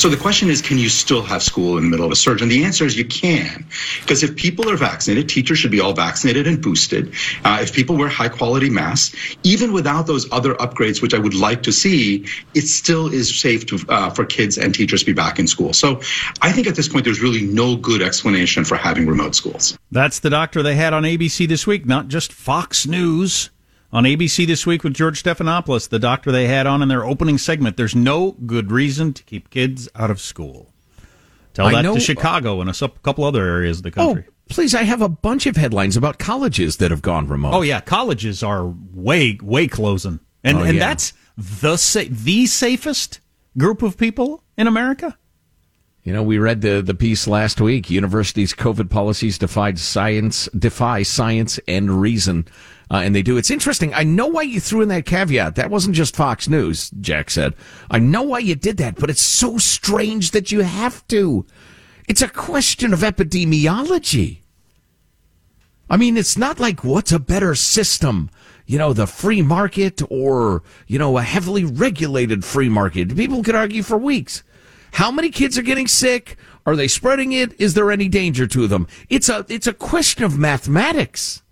So the question is, can you still have school in the middle of a surge? And the answer is you can. Because if people are vaccinated, teachers should be all vaccinated and boosted. Uh, if people wear high quality masks, even without those other upgrades, which I would like to see, it still is safe to, uh, for kids and teachers to be back in school. So I think at this point, there's really no good explanation for having remote schools. That's the doctor they had on ABC this week, not just Fox News on ABC this week with George Stephanopoulos, the doctor they had on in their opening segment. There's no good reason to keep kids out of school. Tell I that know- to Chicago and a couple other areas of the oh, country. Oh, please, I have a bunch of headlines about colleges that have gone remote. Oh, yeah, colleges are way way closing, and Oh, and yeah. that's the sa- the safest group of people in America. You know, we read the the piece last week. Universities' COVID policies defied science, defy science and reason, uh, and they do. It's interesting. I know why you threw in that caveat. That wasn't just Fox News. Jack said, "I know why you did that, but it's so strange that you have to. It's a question of epidemiology." I mean, it's not like what's a better system, you know, the free market or, you know, a heavily regulated free market. People could argue for weeks. How many kids are getting sick? Are they spreading it? Is there any danger to them? It's a, it's a question of mathematics.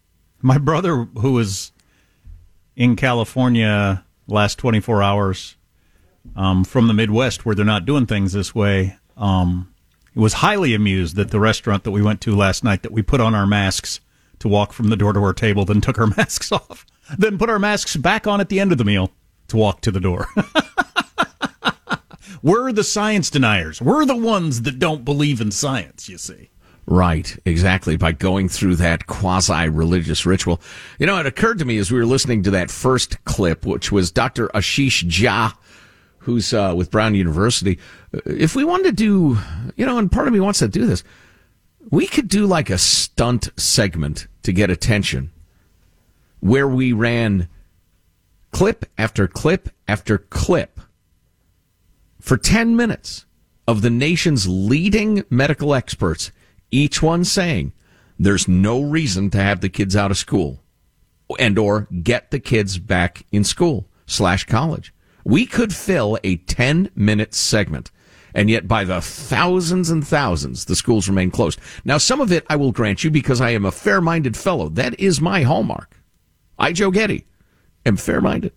My brother, who was in California last 24 hours um, from the Midwest, where they're not doing things this way, um, was highly amused that the restaurant that we went to last night that we put on our masks to walk from the door to our table, then took our masks off, then put our masks back on at the end of the meal to walk to the door. We're the science deniers. We're the ones that don't believe in science, you see. Right, exactly. By going through that quasi religious ritual. You know, it occurred to me as we were listening to that first clip, which was Dr. Ashish Jha, who's uh, with Brown University. Uh, If we wanted to do, you know, and part of me wants to do this, we could do like a stunt segment to get attention where we ran clip after clip after clip for 10 minutes of the nation's leading medical experts, each one saying there's no reason to have the kids out of school and or get the kids back in school slash college. We could fill a 10 minute segment. And yet by the thousands and thousands, the schools remain closed. Now, some of it I will grant you because I am a fair minded fellow. That is my hallmark. I, Joe Getty, am fair minded.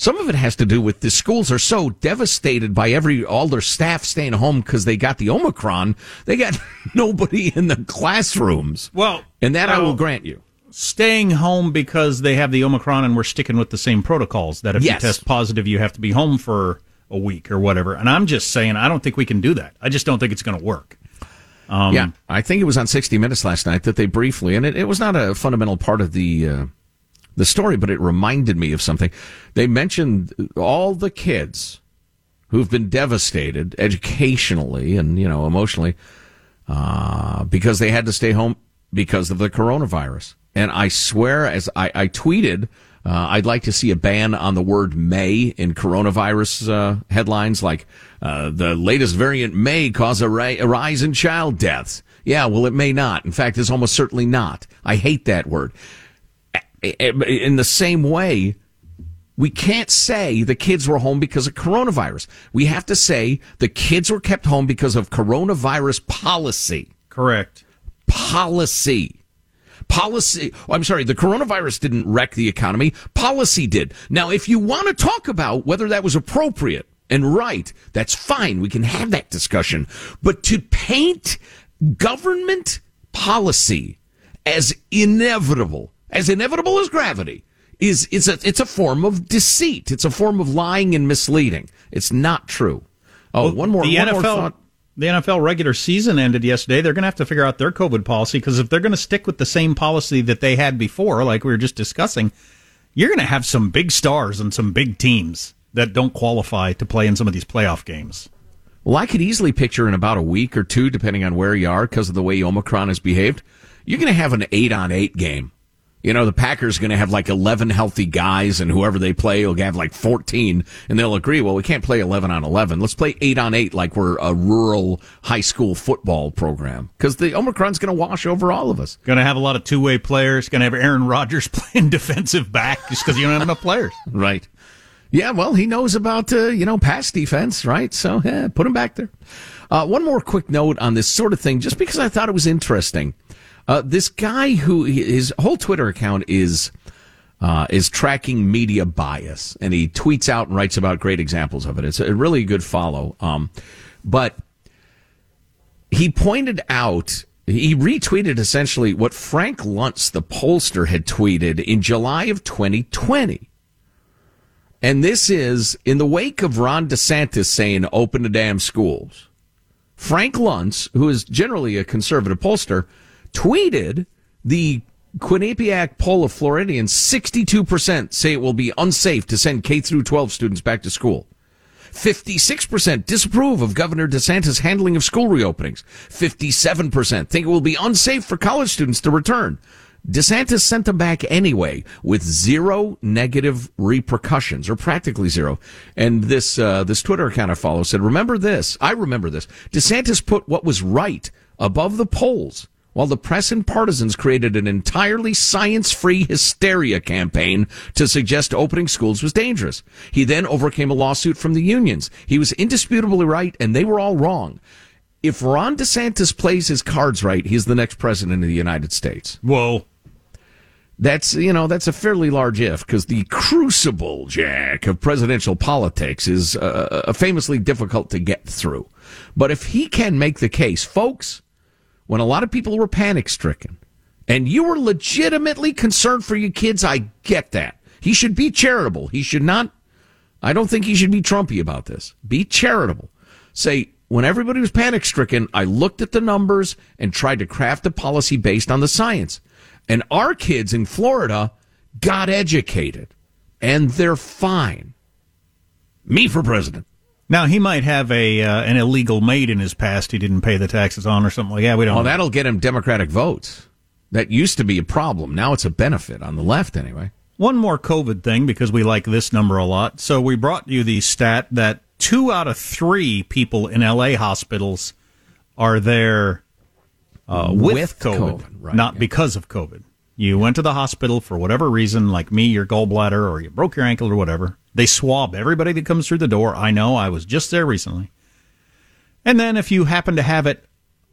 Some of it has to do with the schools are so devastated by every all their staff staying home because they got the Omicron. They got nobody in the classrooms. Well, and that I will grant you. staying home because they have the Omicron and we're sticking with the same protocols that if Yes. you test positive, you have to be home for a week or whatever. And I'm just saying, I don't think we can do that. I just don't think it's going to work. Um, yeah, I think it was on 60 Minutes last night that they briefly, and it, it was not a fundamental part of the uh, the story, but it reminded me of something. They mentioned all the kids who've been devastated educationally and you know emotionally uh, because they had to stay home because of the coronavirus. And I swear, as I, I tweeted, uh, I'd like to see a ban on the word may in coronavirus uh, headlines like uh, the latest variant may cause a, ri- a rise in child deaths. Yeah, well, it may not. In fact, it's almost certainly not. I hate that word. Eh, in the same way, we can't say the kids were home because of coronavirus. We have to say the kids were kept home because of coronavirus policy. Correct. Policy. Policy. Oh, I'm sorry. The coronavirus didn't wreck the economy. Policy did. Now, if you want to talk about whether that was appropriate and right, that's fine. We can have that discussion. But to paint government policy as inevitable, as inevitable as gravity, is it's a it's a form of deceit. It's a form of lying and misleading. It's not true. Oh, one more. the one NFL, more the NFL regular season ended yesterday. They're going to have to figure out their COVID policy because if they're going to stick with the same policy that they had before, like we were just discussing, you're going to have some big stars and some big teams that don't qualify to play in some of these playoff games. Well, I could easily picture in about a week or two, depending on where you are, because of the way Omicron has behaved, you're going to have an eight on eight game You know, the Packers going to have like 11 healthy guys and whoever they play will have like 14 and they'll agree, well, we can't play 11 on 11. Let's play 8 on 8 like we're a rural high school football program because the Omicron's going to wash over all of us. Going to have a lot of two way players. Going to have Aaron Rodgers playing defensive back just because you don't have enough players. Right. Yeah, well, he knows about, uh, you know, pass defense, right? So, yeah, put him back there. Uh, one more quick note on this sort of thing, just because I thought it was interesting. Uh, this guy who his whole Twitter account is uh, is tracking media bias, and he tweets out and writes about great examples of it. It's a really good follow. Um, but he pointed out he retweeted essentially what Frank Luntz, the pollster, had tweeted in July of 2020. And this is in the wake of Ron DeSantis saying open the damn schools. Frank Luntz, who is generally a conservative pollster, tweeted the Quinnipiac poll of Floridians, 62% say it will be unsafe to send K through 12 students back to school. 56% disapprove of Governor DeSantis' handling of school reopenings. 57% think it will be unsafe for college students to return. DeSantis sent them back anyway with zero negative repercussions, or practically zero. And this uh, this Twitter account I follow said, "Remember this? I remember this. DeSantis put what was right above the polls." While the press and partisans created an entirely science-free hysteria campaign to suggest opening schools was dangerous. He then overcame a lawsuit from the unions. He was indisputably right, and they were all wrong. If Ron DeSantis plays his cards right, he's the next president of the United States. Whoa. That's, you know, that's a fairly large if because the crucible, Jack, of presidential politics is uh, famously difficult to get through. But if he can make the case, folks, when a lot of people were panic stricken and you were legitimately concerned for your kids, I get that. He should be charitable. He should not, I don't think he should be Trumpy about this. Be charitable. Say, when everybody was panic stricken, I looked at the numbers and tried to craft a policy based on the science. And our kids in Florida got educated and they're fine. Me for president. Now he might have a uh, an illegal maid in his past he didn't pay the taxes on or something like that. We don't. Oh, that'll get him Democratic votes. That used to be a problem. Now it's a benefit on the left, anyway. One more COVID thing because we like this number a lot. So we brought you the stat that two out of three people in LA hospitals are there uh, with, with, COVID, COVID right, not yeah. because of COVID. You went to the hospital for whatever reason, like me, your gallbladder, or you broke your ankle or whatever. They swab everybody that comes through the door. I know, I was just there recently. And then if you happen to have it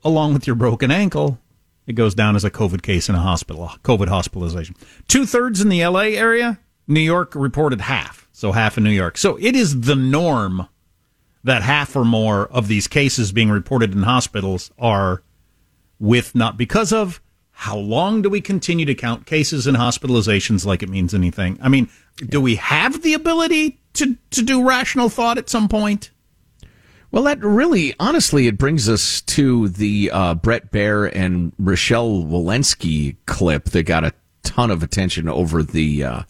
along with your broken ankle, it goes down as a COVID case in a hospital, COVID hospitalization. Two thirds in the LA area, New York reported half, so half in New York. So it is the norm that half or more of these cases being reported in hospitals are with not because of. How long do we continue to count cases and hospitalizations like it means anything? I mean, do we have the ability to, to do rational thought at some point? Well, that really, honestly, it brings us to the uh, Bret Baier and Rochelle Walensky clip that got a ton of attention over the uh,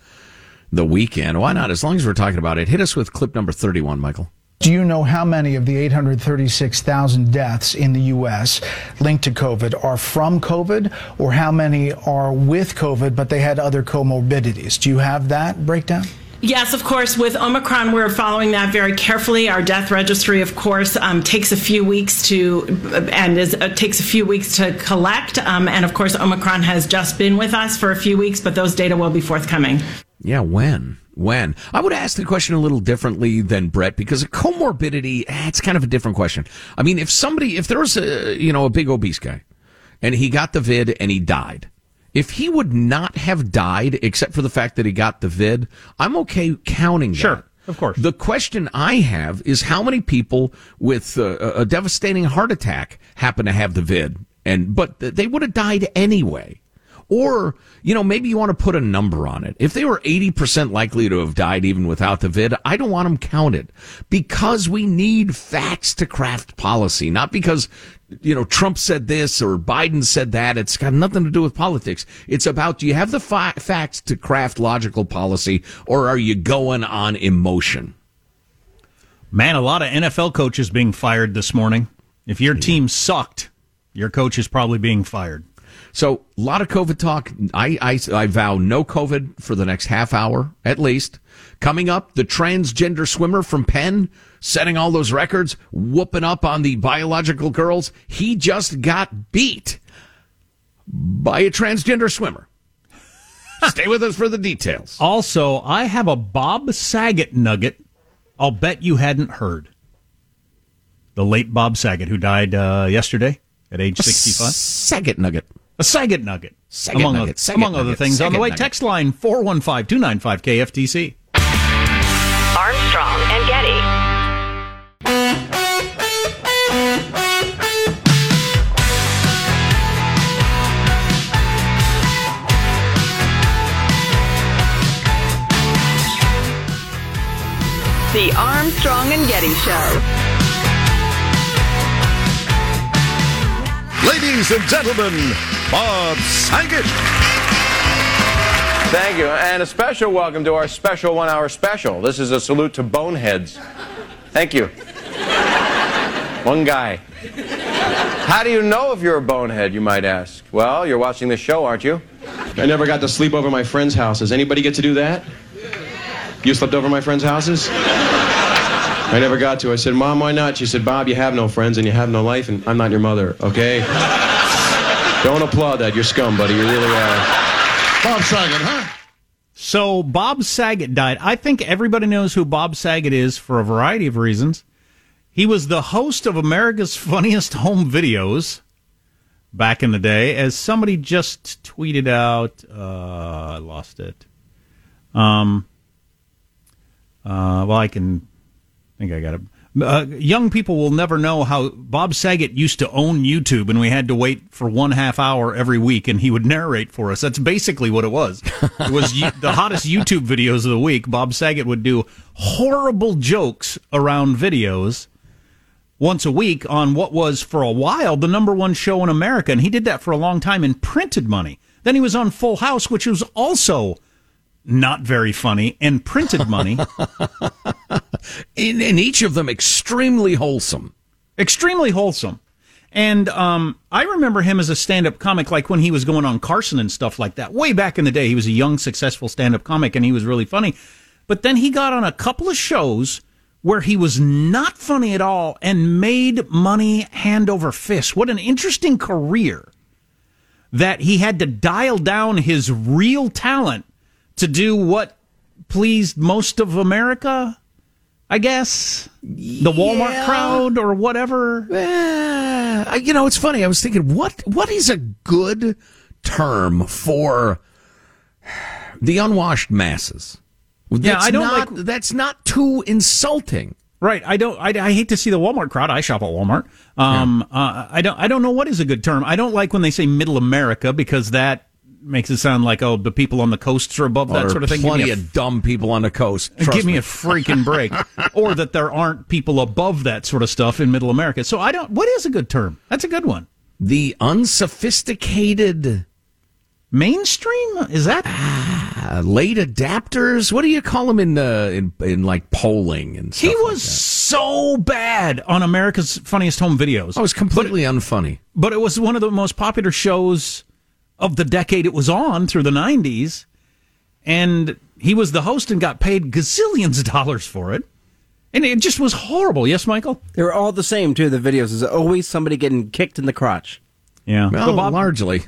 the weekend. Why not? As long as we're talking about it, hit us with clip number thirty-one, Michael. Do you know how many of the 836,000 deaths in the U.S. linked to COVID are from COVID, or how many are with COVID but they had other comorbidities? Do you have that breakdown? Yes, of course. With Omicron, we're following that very carefully. Our death registry, of course, um, takes a few weeks to and is, uh, takes a few weeks to collect. Um, and of course, Omicron has just been with us for a few weeks, but those data will be forthcoming. Yeah, when? When? I would ask the question a little differently than Bret because a comorbidity, eh, it's kind of a different question. I mean, if somebody, if there was a, you know, a big obese guy and he got the vid and he died, if he would not have died except for the fact that he got the vid, I'm okay counting sure. that. Of course. The question I have is how many people with a, a devastating heart attack happen to have the vid, and but they would have died anyway. Or, you know, maybe you want to put a number on it. If they were 80% likely to have died even without the vid, I don't want them counted because we need facts to craft policy, not because, you know, Trump said this or Biden said that. It's got nothing to do with politics. It's about do you have the fa- facts to craft logical policy or are you going on emotion? Man, a lot of NFL coaches being fired this morning. If your team sucked, your coach is probably being fired. So a lot of COVID talk. I, I, I vow no COVID for the next half hour at least. Coming up, the transgender swimmer from Penn setting all those records, whooping up on the biological girls. He just got beat by a transgender swimmer. Stay with us for the details. Also, I have a Bob Saget nugget. I'll bet you hadn't heard. The late Bob Saget, who died uh, yesterday at age 65. Saget nugget. A Saget nugget. Saget among nugget, Other, Saget among other nugget, things. On the way, nugget. text line 415 295 KFTC. Armstrong and Getty. The Armstrong and Getty Show. Ladies and gentlemen, Bob Saget. Thank you, and a special welcome to our special one hour special. This is a salute to boneheads. Thank you. One guy. How do you know if you're a bonehead, you might ask? Well, you're watching this show, aren't you? I never got to sleep over my friends' houses. Anybody get to do that? You slept over my friends' houses? I never got to. I said, Mom, why not? She said, Bob, you have no friends and you have no life, and I'm not your mother, okay? Don't applaud that. You're scum, buddy. You really are. Bob Saget, huh? So Bob Saget died. I think everybody knows who Bob Saget is for a variety of reasons. He was the host of America's Funniest Home Videos back in the day, as somebody just tweeted out. Uh, I lost it. Um. Uh, well, I can. I think I got it. Uh, young people will never know how Bob Saget used to own YouTube, and we had to wait for one half hour every week, and he would narrate for us. That's basically what it was. It was the hottest YouTube videos of the week. Bob Saget would do horrible jokes around videos once a week on what was for a while the number one show in America, and he did that for a long time in printed money. Then he was on Full House, which was also not very funny, and printed money. In, in each of them, extremely wholesome. extremely wholesome. And um, I remember him as a stand-up comic, like when he was going on Carson and stuff like that. Way back in the day, he was a young, successful stand-up comic, and he was really funny. But then he got on a couple of shows where he was not funny at all and made money hand over fist. What an interesting career! That he had to dial down his real talent to do what pleased most of America. I guess the Walmart crowd or whatever. Eh, you know, it's funny. I was thinking, what what is a good term for the unwashed masses? That's I don't not, like- That's not too insulting. Right. I don't. I, I hate to see the Walmart crowd. I shop at Walmart. Um. Uh, I don't. I don't know what is a good term. I don't like when they say Middle America because that makes it sound like oh the people on the coasts are above that sort of thing. Plenty me a of dumb people on the coast. Give me a freaking break. or that there aren't people above that sort of stuff in Middle America. So I don't. What is a good term? That's a good one. the unsophisticated Mainstream is that? uh, late adapters. What do you call them in uh, in in like polling and stuff He like was that? so bad on America's Funniest Home Videos. I was completely unfunny. but it was one of the most popular shows of the decade it was on through the 90s and he was the host and got paid gazillions of dollars for it and it just was horrible yes michael They were all the same too. The videos is always somebody getting kicked in the crotch. yeah Well, so, bob, largely.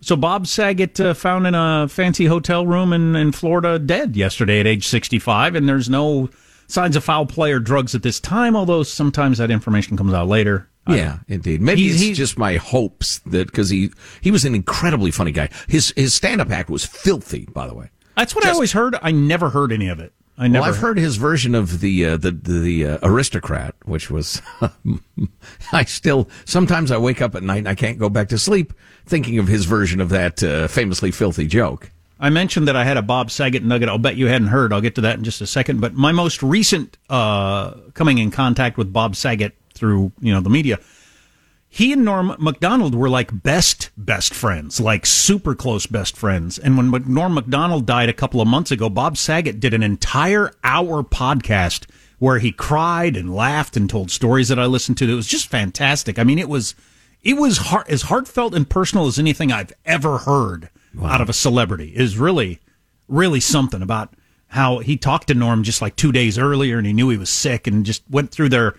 so bob saget uh, found in a fancy hotel room in, in florida dead yesterday at age 65 and there's no signs of foul play or drugs at this time although sometimes that information comes out later I Yeah, indeed. Maybe He's- it's he's- just my hopes that because he he was an incredibly funny guy. His his stand up act was filthy, by the way. that's what i always heard i never heard any of it i never Well, I've heard his version of the uh, the the, the uh, aristocrat, which was I still sometimes I wake up at night and I can't go back to sleep thinking of his version of that uh, famously filthy joke. I mentioned that I had a Bob Saget nugget. I'll bet you hadn't heard. I'll get to that in just a second. But my most recent uh, coming in contact with Bob Saget through you know the media, he and Norm Macdonald were like best best friends, like super close best friends. And when Norm Macdonald died a couple of months ago, Bob Saget did an entire hour podcast where he cried and laughed and told stories that I listened to. It was just fantastic. I mean, it was it was heart, as heartfelt and personal as anything I've ever heard out of a celebrity. Is really, really something about how he talked to Norm just like two days earlier, and he knew he was sick, and just went through their.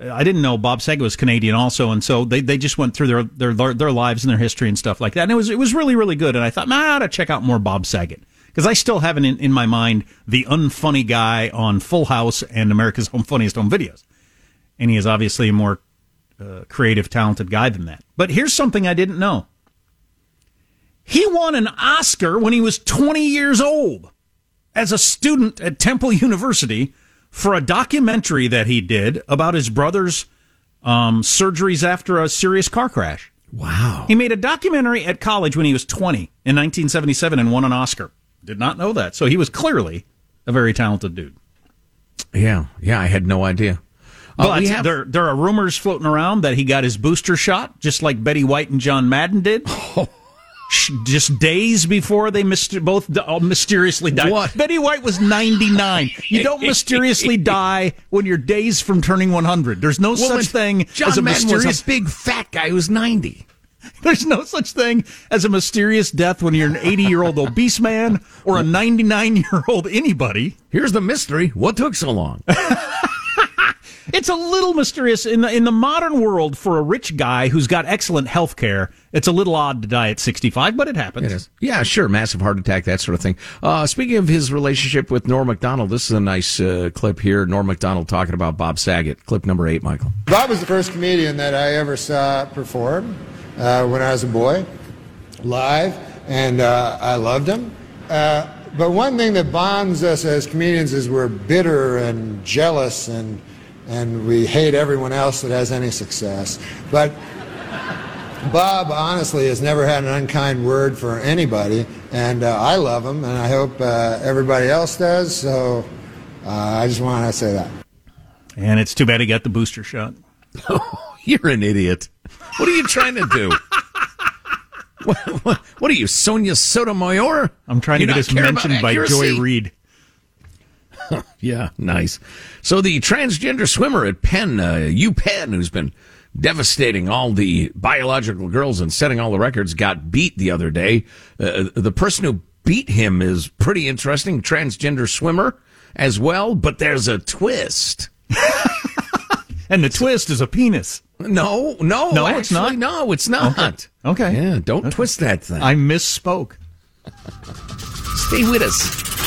I didn't know Bob Saget was Canadian also, and so they, they just went through their, their their lives and their history and stuff like that. And it was it was really really good. And I thought, man, I ought to check out more Bob Saget because I still have in, in my mind the unfunny guy on Full House and America's Home Funniest Home Videos, and he is obviously a more uh, creative, talented guy than that. But here's something I didn't know. He won an Oscar when he was 20 years old as a student at Temple University for a documentary that he did about his brother's um, surgeries after a serious car crash. Wow. He made a documentary at college when he was 20 in 1977 and won an Oscar. Did not know that. So he was clearly a very talented dude. Yeah, yeah, I had no idea. Uh, But have- there, there are rumors floating around that he got his booster shot, just like Betty White and John Madden did. Sh- Just days before they myster- both uh, mysteriously died. What? Betty White was 99. You don't mysteriously die when you're days from turning 100. There's no Well, such thing John as a Madden mysterious was a big fat guy who's 90. There's no such thing as a mysterious death when you're an 80 year old obese man or a 99 year old anybody. Here's the mystery. What took so long? It's a little mysterious in the in the modern world for a rich guy who's got excellent health care. It's a little odd to die at 65, but it happens. It is. Yeah, sure. Massive heart attack, that sort of thing. Uh, speaking of his relationship with Norm Macdonald, this is a nice uh, clip here. Norm Macdonald talking about Bob Saget. Clip number eight, Michael. Bob was the first comedian that I ever saw perform uh, when I was a boy, live, and uh, I loved him. Uh, but one thing that bonds us as comedians is we're bitter and jealous, and and we hate everyone else that has any success. But Bob, honestly, has never had an unkind word for anybody, and uh, I love him, and I hope uh, everybody else does. So uh, I just want to say that. And it's too bad he got the booster shot. You're an idiot. What are you trying to do? what, what, what are you, Sonia Sotomayor? I'm trying You to get not this mentioned by? Joy Reid. Yeah, nice. So the transgender swimmer at Penn, uh, UPenn, who's been devastating all the biological girls and setting all the records, got beat the other day. Uh, the person who beat him is pretty interesting, transgender swimmer as well, but there's a twist. And the twist is a penis. No, no, No, it's not? No, it's not. Okay. Yeah, don't twist that thing. I misspoke. Stay with us.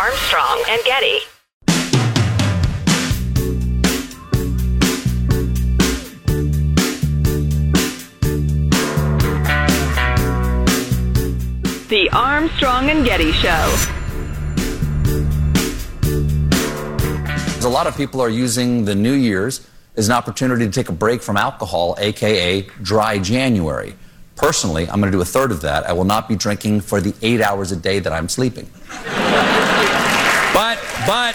Armstrong and Getty. The Armstrong and Getty Show. A lot of people are using the New Year's as an opportunity to take a break from alcohol, aka dry January. Personally, I'm going to do a third of that. I will not be drinking for the eight hours a day that I'm sleeping. But, but,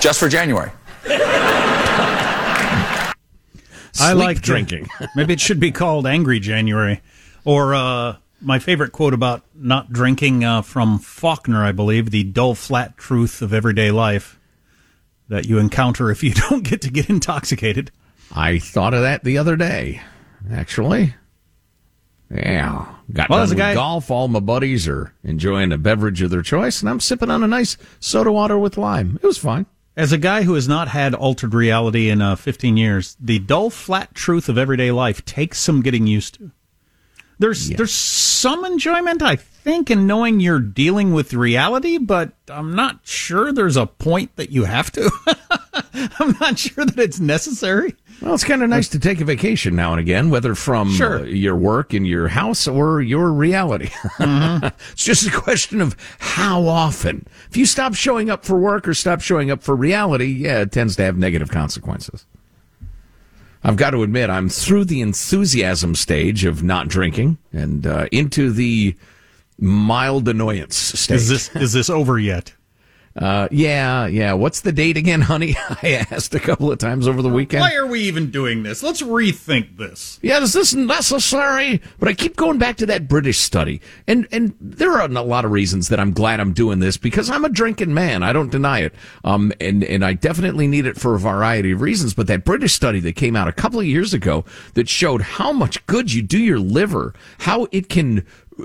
just for January. I like drinking. maybe it should be called Angry January, or uh, my favorite quote about not drinking uh, from Faulkner, I believe, the dull, flat truth of everyday life that you encounter if you don't get to get intoxicated. I thought of that the other day, actually. Yeah. Got Well, done as a with guy- golf. All my buddies are enjoying a beverage of their choice, and I'm sipping on a nice soda water with lime. It was fine. As a guy who has not had altered reality in uh, 15 years, the dull, flat truth of everyday life takes some getting used to. There's there's some enjoyment, I think, in knowing you're dealing with reality, but I'm not sure there's a point that you have to. I'm not sure that it's necessary. Well, it's kind of nice to take a vacation now and again, whether from Sure. uh, your work in your house or your reality. it's just a question of how often. If you stop showing up for work or stop showing up for reality, yeah, it tends to have negative consequences. I've got to admit, I'm through the enthusiasm stage of not drinking and uh, into the mild annoyance stage. Is this is this over yet? Uh, yeah, yeah. What's the date again, honey? I asked a couple of times over the weekend. Why are we even doing this? Let's rethink this. Yeah, is this necessary? But I keep going back to that British study, and and there are a lot of reasons that I'm glad I'm doing this because I'm a drinking man. I don't deny it. Um, and and I definitely need it for a variety of reasons. But that British study that came out a couple of years ago that showed how much good you do your liver, how it can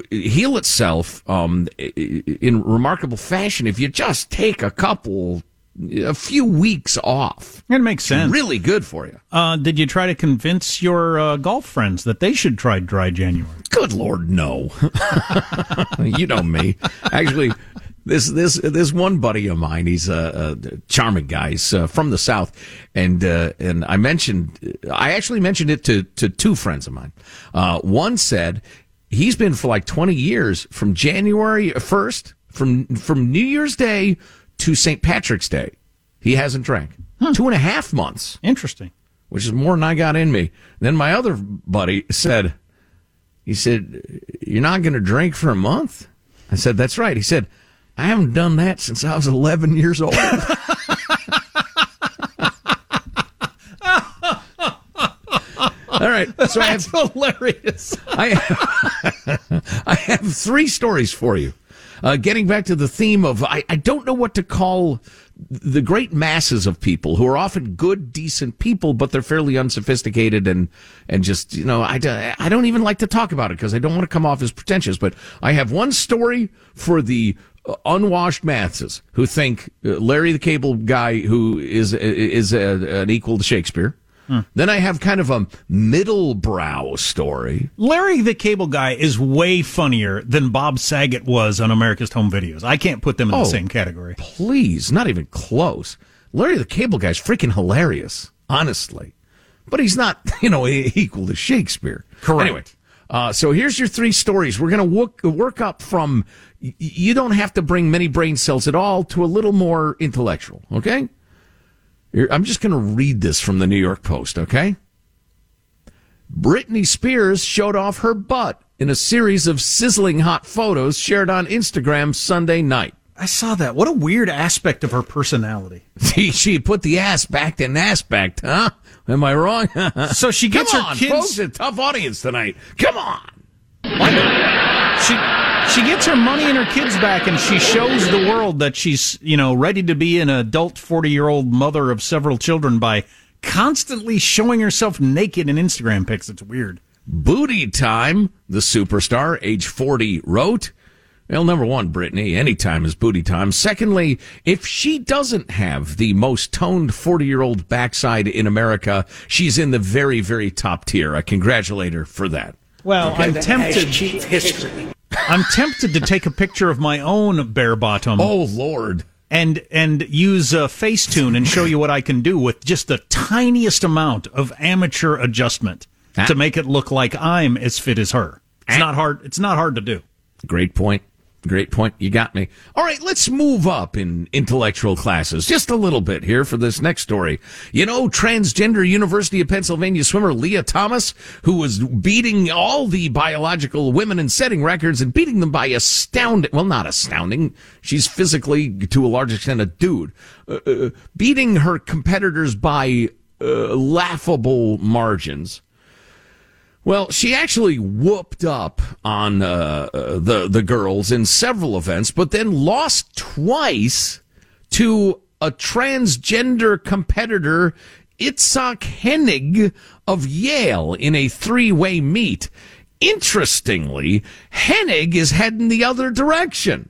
heal itself um, in remarkable fashion if you just take a couple a few weeks off. It makes sense. Really good for you. Uh, did you try to convince your uh, golf friends that they should try dry January? Good Lord, no. you know me. Actually, this this this one buddy of mine, he's a, a charming guy. He's uh, from the south, and uh, and I mentioned, I actually mentioned it to to two friends of mine. Uh, one said he's been for like 20 years from January 1st, from, from New Year's Day to St. Patrick's Day. He hasn't drank. Huh. Two and a half months. Interesting. Which is more than I got in me. then my other buddy said, he said, You're not going to drink for a month? I said, That's right. He said, I haven't done that since I was 11 years old. All right. So I have hilarious. I have, I have three stories for you. Uh, getting back to the theme of, I, I don't know what to call the great masses of people who are often good, decent people, but they're fairly unsophisticated and, and just, you know, I, I don't even like to talk about it because I don't want to come off as pretentious, but I have one story for the unwashed masses who think uh, Larry the Cable Guy, who is, is a, an equal to Shakespeare. Hmm. Then I have kind of a middle brow story. Larry the Cable Guy is way funnier than Bob Saget was on America's Home Videos. I can't put them in oh, the same category. Please, not even close. Larry the Cable Guy is freaking hilarious, honestly. But he's not, you know, equal to Shakespeare. Correct. Anyway, uh, so here's your three stories. We're going to work, work up from you don't have to bring many brain cells at all to a little more intellectual, okay? I'm just going to read this from the New York Post, okay? Britney Spears showed off her butt in a series of sizzling hot photos shared on Instagram Sunday night. I saw that. What a weird aspect of her personality. she, she put the ass back in aspect, huh? Am I wrong? so she gets Come her on, kids. Folks, a tough audience tonight. Come on. She she gets her money and her kids back, and she shows the world that she's you know ready to be an adult forty year old mother of several children by constantly showing herself naked in Instagram pics. It's weird. Booty time. The superstar, age forty, wrote. Well, number one, Britney, anytime is booty time. Secondly, if she doesn't have the most toned 40 year old backside in America, she's in the very, very top tier. I congratulate her for that. Well, Okay. I'm tempted. cheap history. I'm tempted to take a picture of my own bare bottom. Oh Lord. And and use uh, Facetune and show you what I can do with just the tiniest amount of amateur adjustment Ah. to make it look like I'm as fit as her. It's not hard. It's not hard to do. Great point. Great point. You got me. All right, let's move up in intellectual classes just a little bit here for this next story. You know, transgender University of Pennsylvania swimmer Lia Thomas, who was beating all the biological women and setting records and beating them by astounding, well, not astounding. She's physically, to a large extent, a dude, uh, uh, beating her competitors by uh, laughable margins. Well, she actually whooped up on uh, uh, the the girls in several events, but then lost twice to a transgender competitor, Iszac Henig of Yale, in a three way meet. Interestingly, Henig is heading the other direction,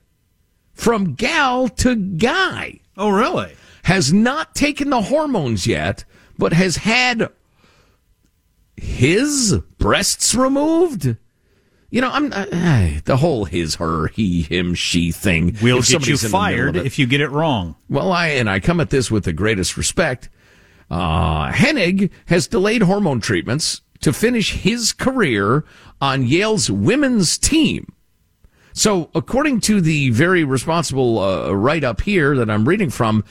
from gal to guy. Oh, really? Has not taken the hormones yet, but has had his breasts removed? You know, I'm uh, the whole his, her, he, him, she thing. We'll If get you somebody's in the middle fired if you get it wrong. well, I and I come at this with the greatest respect. Uh, Henig has delayed hormone treatments to finish his career on Yale's women's team. So, according to the very responsible uh, write up here that I'm reading from,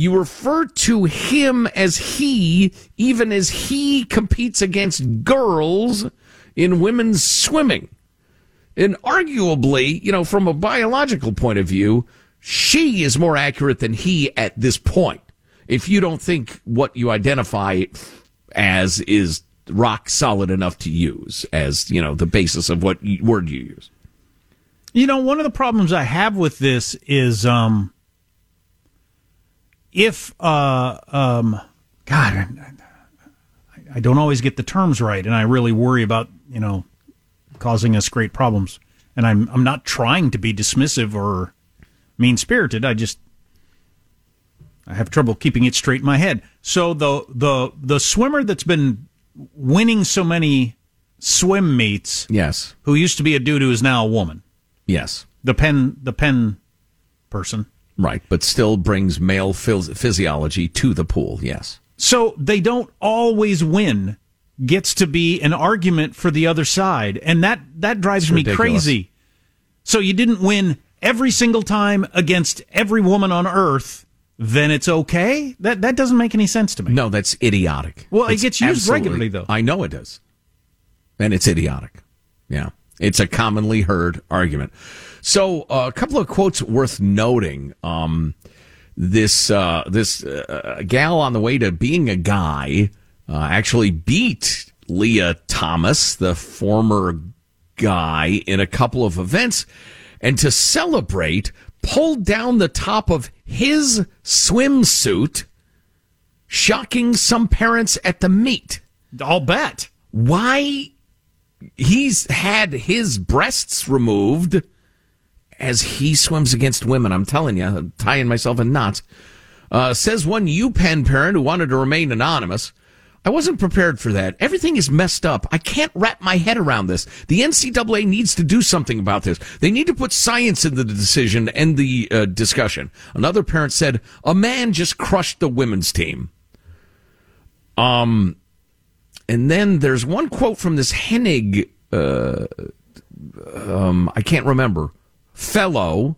you refer to him as he, even as he competes against girls in women's swimming. And arguably, you know, from a biological point of view, she is more accurate than he at this point. If you don't think what you identify as is rock solid enough to use as, you know, the basis of what word you use. You know, one of the problems I have with this is um, if, uh, um, God, I, I don't always get the terms right, and I really worry about, you know, causing us great problems. And I'm, I'm not trying to be dismissive or mean spirited. I just, I have trouble keeping it straight in my head. So the, the, the swimmer that's been winning so many swim meets, Yes. who used to be a dude who is now a woman. Yes. The pen, the pen person. Right. But still brings male phys- physiology to the pool. Yes. So they don't always win. Gets to be an argument for the other side, and that that drives It's me crazy. So you didn't win every single time against every woman on earth, then it's okay? That that doesn't make any sense to me. No, that's idiotic. Well, it gets used regularly, though. I know it does. And it's idiotic. Yeah. It's a commonly heard argument. So, uh, a couple of quotes worth noting. Um, this uh, this uh, gal on the way to being a guy uh, actually beat Lia Thomas, the former guy, in a couple of events, and to celebrate, pulled down the top of his swimsuit, shocking some parents at the meet. I'll bet. Why he's had his breasts removed as he swims against women. I'm telling you, I'm tying myself in knots. Uh, says one UPenn parent who wanted to remain anonymous. I wasn't prepared for that. Everything is messed up. I can't wrap my head around this. The NCAA needs to do something about this. They need to put science into the decision and the uh, discussion. Another parent said, a man just crushed the women's team. Um, and then there's one quote from this Henig, uh, um, I can't remember, fellow.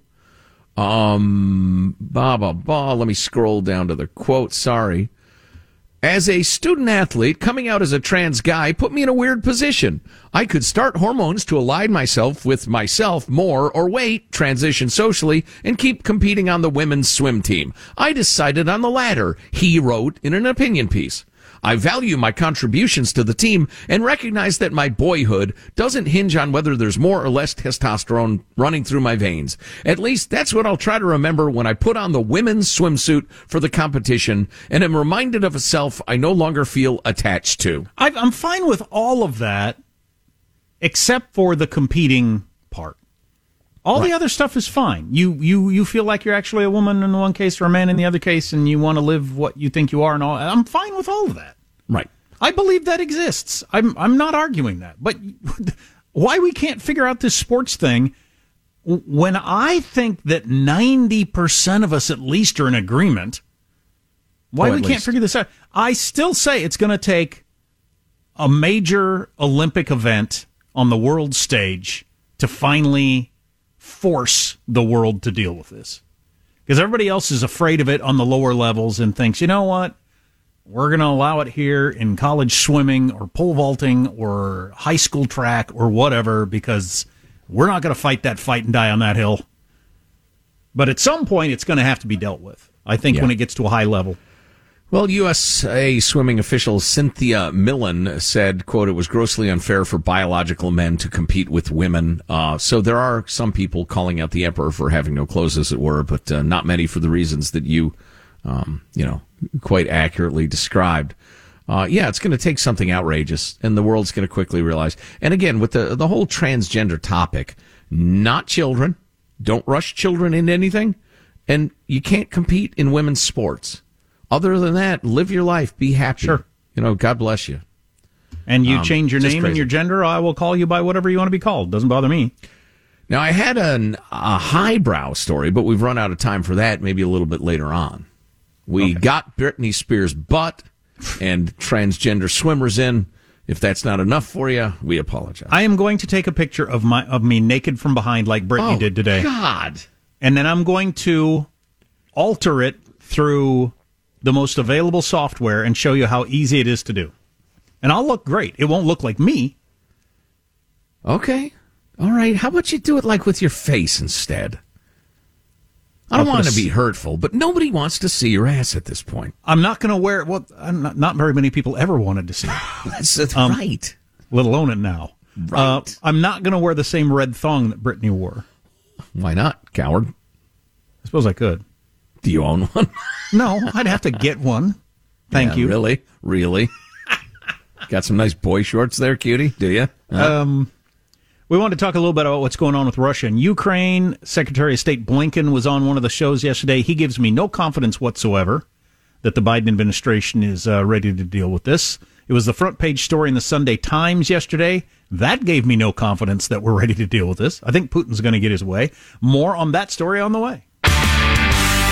Um, blah, blah, blah. Let me scroll down to the quote. Sorry. As a student athlete, coming out as a trans guy put me in a weird position. I could start hormones to align myself with myself more or wait, transition socially, and keep competing on the women's swim team. I decided on the latter, he wrote in an opinion piece. I value my contributions to the team and recognize that my boyhood doesn't hinge on whether there's more or less testosterone running through my veins. At least that's what I'll try to remember when I put on the women's swimsuit for the competition and am reminded of a self I no longer feel attached to. I'm fine with all of that, except for the competing All the other stuff is fine. You you you feel like you're actually a woman in one case or a man in the other case, and you want to live what you think you are, and all. I'm fine with all of that. Right. I believe that exists. I'm I'm not arguing that, but why we can't figure out this sports thing? When I think that ninety percent of us at least are in agreement, why Oh, we at can't figure this out? I still say it's going to take a major Olympic event on the world stage to finally force the world to deal with this. Because everybody else is afraid of it on the lower levels and thinks, you know what? We're going to allow it here in college swimming or pole vaulting or high school track or whatever because we're not going to fight that fight and die on that hill. But at some point, it's going to have to be dealt with. I think Yeah. when it gets to a high level. Well, USA swimming official Cynthia Millen said, quote, it was grossly unfair for biological men to compete with women. Uh, so there are some people calling out the emperor for having no clothes, as it were, but uh, not many for the reasons that you, um, you know, quite accurately described. Uh, yeah, it's going to take something outrageous, and the world's going to quickly realize. And again, with the the whole transgender topic, not children, don't rush children into anything, and you can't compete in women's sports. Other than that, live your life, be happy. Sure, you know, God bless you. And you Um, change your name and your gender, I will call you by whatever you want to be called. Doesn't bother me. Now, I had an, a highbrow story, but we've run out of time for that. Maybe a little bit later on. We got Britney Spears' butt and transgender swimmers in. If that's not enough for you, we apologize. I am going to take a picture of my of me naked from behind like Britney Oh, did today. God. And then I'm going to alter it through the most available software and show you how easy it is to do. And I'll look great. It won't look like me. Okay. All right. How about you do it like with your face instead? I don't want to be hurtful, but nobody wants to see your ass at this point. I'm not going to wear. it. Well, I'm not, not very many people ever wanted to see. it. That's, that's Um, right. Let alone it now. Uh, I'm not going to wear the same red thong that Britney wore. Why not, coward? I suppose I could. Do you own one? No, I'd have to get one. Thank Yeah, you. Really? Really? Got some nice boy shorts there, cutie? Do you? Um, we want to talk a little bit about what's going on with Russia and Ukraine. Secretary of State Blinken was on one of the shows yesterday. He gives me no confidence whatsoever that the Biden administration is uh, ready to deal with this. It was the front page story in the Sunday Times yesterday. That gave me no confidence that we're ready to deal with this. I think Putin's going to get his way. More on that story on the way.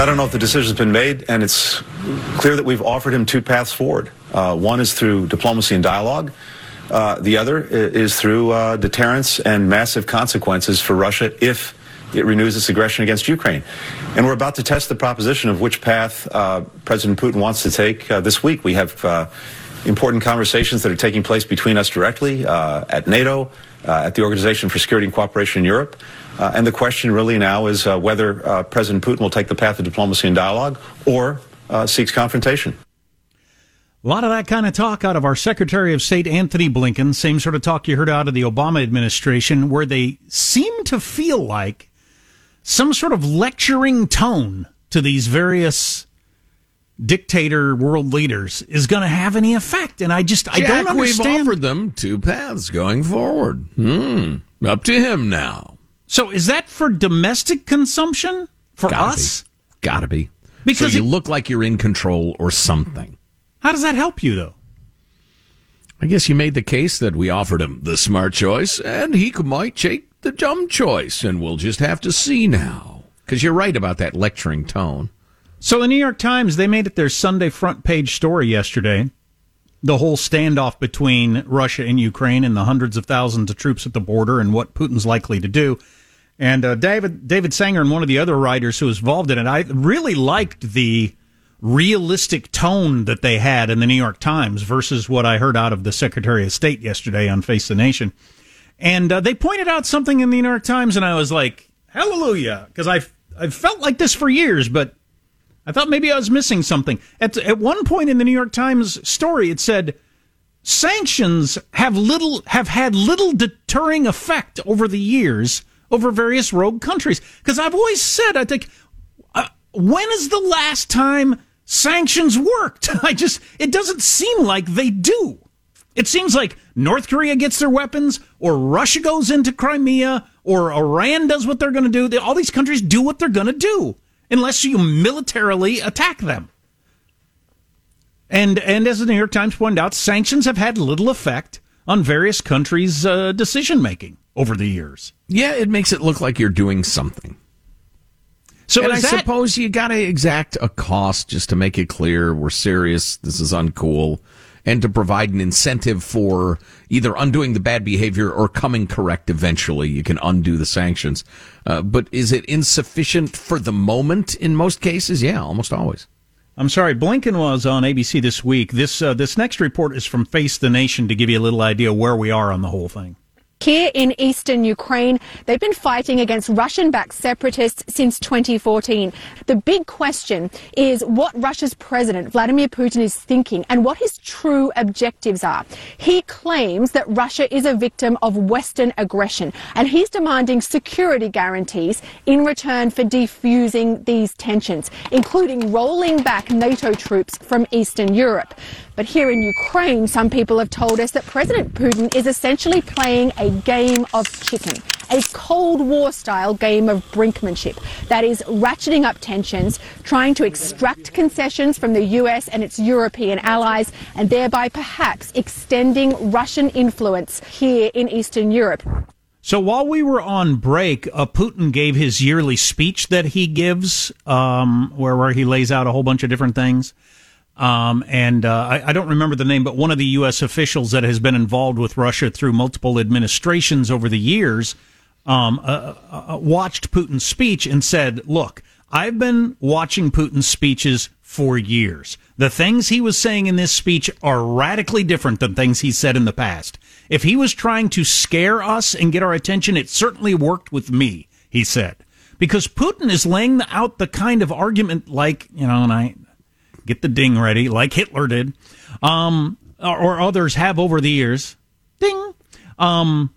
I don't know if the decision's been made, and it's clear that we've offered him two paths forward. Uh, one is through diplomacy and dialogue. Uh, the other is through uh, deterrence and massive consequences for Russia if it renews its aggression against Ukraine. And we're about to test the proposition of which path uh, President Putin wants to take uh, this week. We have uh, important conversations that are taking place between us directly at NATO, at the Organization for Security and Cooperation in Europe. Uh, and the question really now is uh, whether uh, President Putin will take the path of diplomacy and dialogue or uh, seeks confrontation. A lot of that kind of talk out of our Secretary of State, Antony Blinken. Same sort of talk you heard out of the Obama administration, where they seem to feel like some sort of lecturing tone to these various dictator world leaders is going to have any effect. And I just, I don't Jack, we've offered them two paths going forward. Hmm. Up to him now. So is that for domestic consumption for Gotta us? Be. Gotta be. Because so you it- look like you're in control or something. How does that help you, though? I guess you made the case that we offered him the smart choice, and he might take the dumb choice, and we'll just have to see now. Because you're right about that lecturing tone. So the New York Times, they made it their Sunday front page story yesterday. The whole standoff between Russia and Ukraine and the hundreds of thousands of troops at the border and what Putin's likely to do. And uh, David David Sanger and one of the other writers who was involved in it, I really liked the realistic tone that they had in the New York Times versus what I heard out of the Secretary of State yesterday on Face the Nation. And uh, they pointed out something in the New York Times, and I was like, "Hallelujah!" Because I've I've felt like this for years, but I thought maybe I was missing something. At at one point in the New York Times story, it said sanctions have little have had little deterring effect over the years over various rogue countries. Because I've always said, I think, uh, when is the last time sanctions worked? I just it doesn't seem like they do. It seems like North Korea gets their weapons, or Russia goes into Crimea, or Iran does what they're going to do. All these countries do what they're going to do, unless you militarily attack them. And and as the New York Times pointed out, sanctions have had little effect on various countries' uh, decision making over the years. Yeah, it makes it look like you're doing something. So I that- suppose you got to exact a cost just to make it clear we're serious. This is uncool, and to provide an incentive for either undoing the bad behavior or coming correct eventually. You can undo the sanctions, uh, but is it insufficient for the moment? In most cases, yeah, almost always. I'm sorry, Blinken was on ABC this week. This uh, this next report is from Face the Nation to give you a little idea where we are on the whole thing. Here in eastern Ukraine, they've been fighting against Russian backed separatists since 2014. The big question is what Russia's president, Vladimir Putin, is thinking and what his true objectives are. He claims that Russia is a victim of Western aggression and he's demanding security guarantees in return for defusing these tensions, including rolling back NATO troops from Eastern Europe. But here in Ukraine, some people have told us that President Putin is essentially playing a game of chicken, a Cold War style game of brinkmanship that is ratcheting up tensions, trying to extract concessions from the US and its European allies, and thereby perhaps extending Russian influence here in Eastern Europe. So while we were on break, uh, Putin gave his yearly speech that he gives, um, where where he lays out a whole bunch of different things. Um, and uh, I, I don't remember the name, but one of the U.S. officials that has been involved with Russia through multiple administrations over the years um, uh, uh, watched Putin's speech and said, "Look, I've been watching Putin's speeches for years. The things he was saying in this speech are radically different than things he said in the past. If he was trying to scare us and get our attention, it certainly worked with me." He said, because Putin is laying out the kind of argument like you know, and I get the ding ready, like Hitler did, um, or, others have over the years. Ding. Um,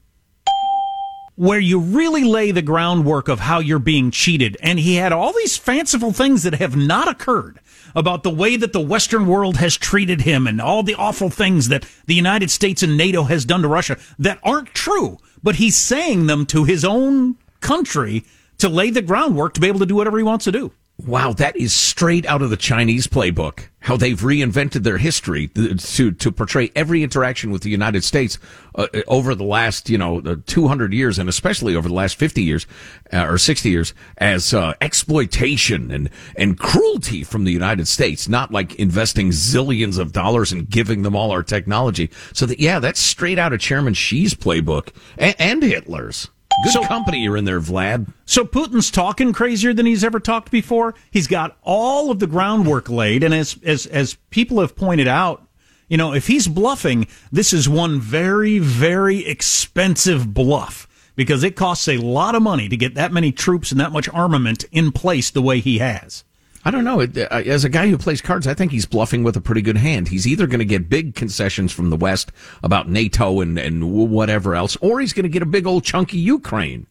where you really lay the groundwork of how you're being cheated. And he had all these fanciful things that have not occurred about the way that the Western world has treated him and all the awful things that the United States and NATO has done to Russia that aren't true. But he's saying them to his own country to lay the groundwork to be able to do whatever he wants to do. Wow, that is straight out of the Chinese playbook. How they've reinvented their history to to portray every interaction with the United States uh, over the last you know 200 years, and especially over the last 50 years uh, or 60 years, as uh, exploitation and and cruelty from the United States. Not like investing zillions of dollars and giving them all our technology. So that yeah, that's straight out of Chairman Xi's playbook and, and Hitler's. Good So- company you're in there, Vlad. So Putin's talking crazier than he's ever talked before. He's got all of the groundwork laid, and as as as people have pointed out, you know, if he's bluffing, this is one very very expensive bluff because it costs a lot of money to get that many troops and that much armament in place the way he has. I don't know. Uh, As a guy who plays cards, I think he's bluffing with a pretty good hand. He's either going to get big concessions from the West about NATO and, and whatever else, or he's going to get a big old chunky Ukraine.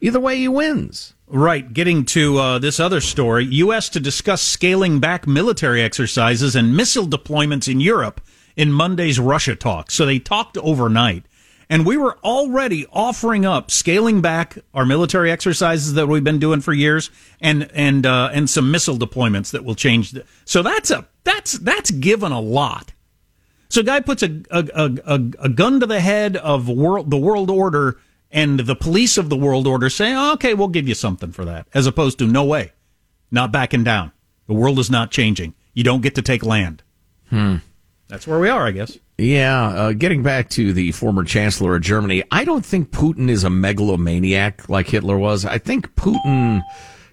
Either way, he wins. Right. Getting to uh, this other story, U.S. to discuss scaling back military exercises and missile deployments in Europe in Monday's Russia talks. So they talked overnight. And we were already offering up scaling back our military exercises that we've been doing for years, and and uh, and some missile deployments that will change. The, so that's a that's that's given a lot. So, a guy puts a a, a, a, gun to the head of world the world order, and the police of the world order say, oh, "Okay, we'll give you something for that," as opposed to "No way, not backing down. The world is not changing. You don't get to take land." Hmm. That's where we are, I guess. Yeah, uh, getting back to the former chancellor of Germany, I don't think Putin is a megalomaniac like Hitler was. I think Putin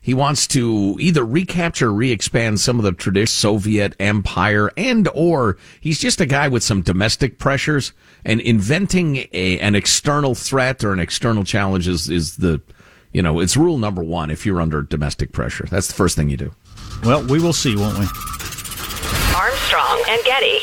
he wants to either recapture, re-expand some of the traditional Soviet empire, and or he's just a guy with some domestic pressures and inventing a, an external threat or an external challenge is, is the, you know, it's rule number one if you're under domestic pressure. That's the first thing you do. Well, we will see, won't we? Armstrong and Getty.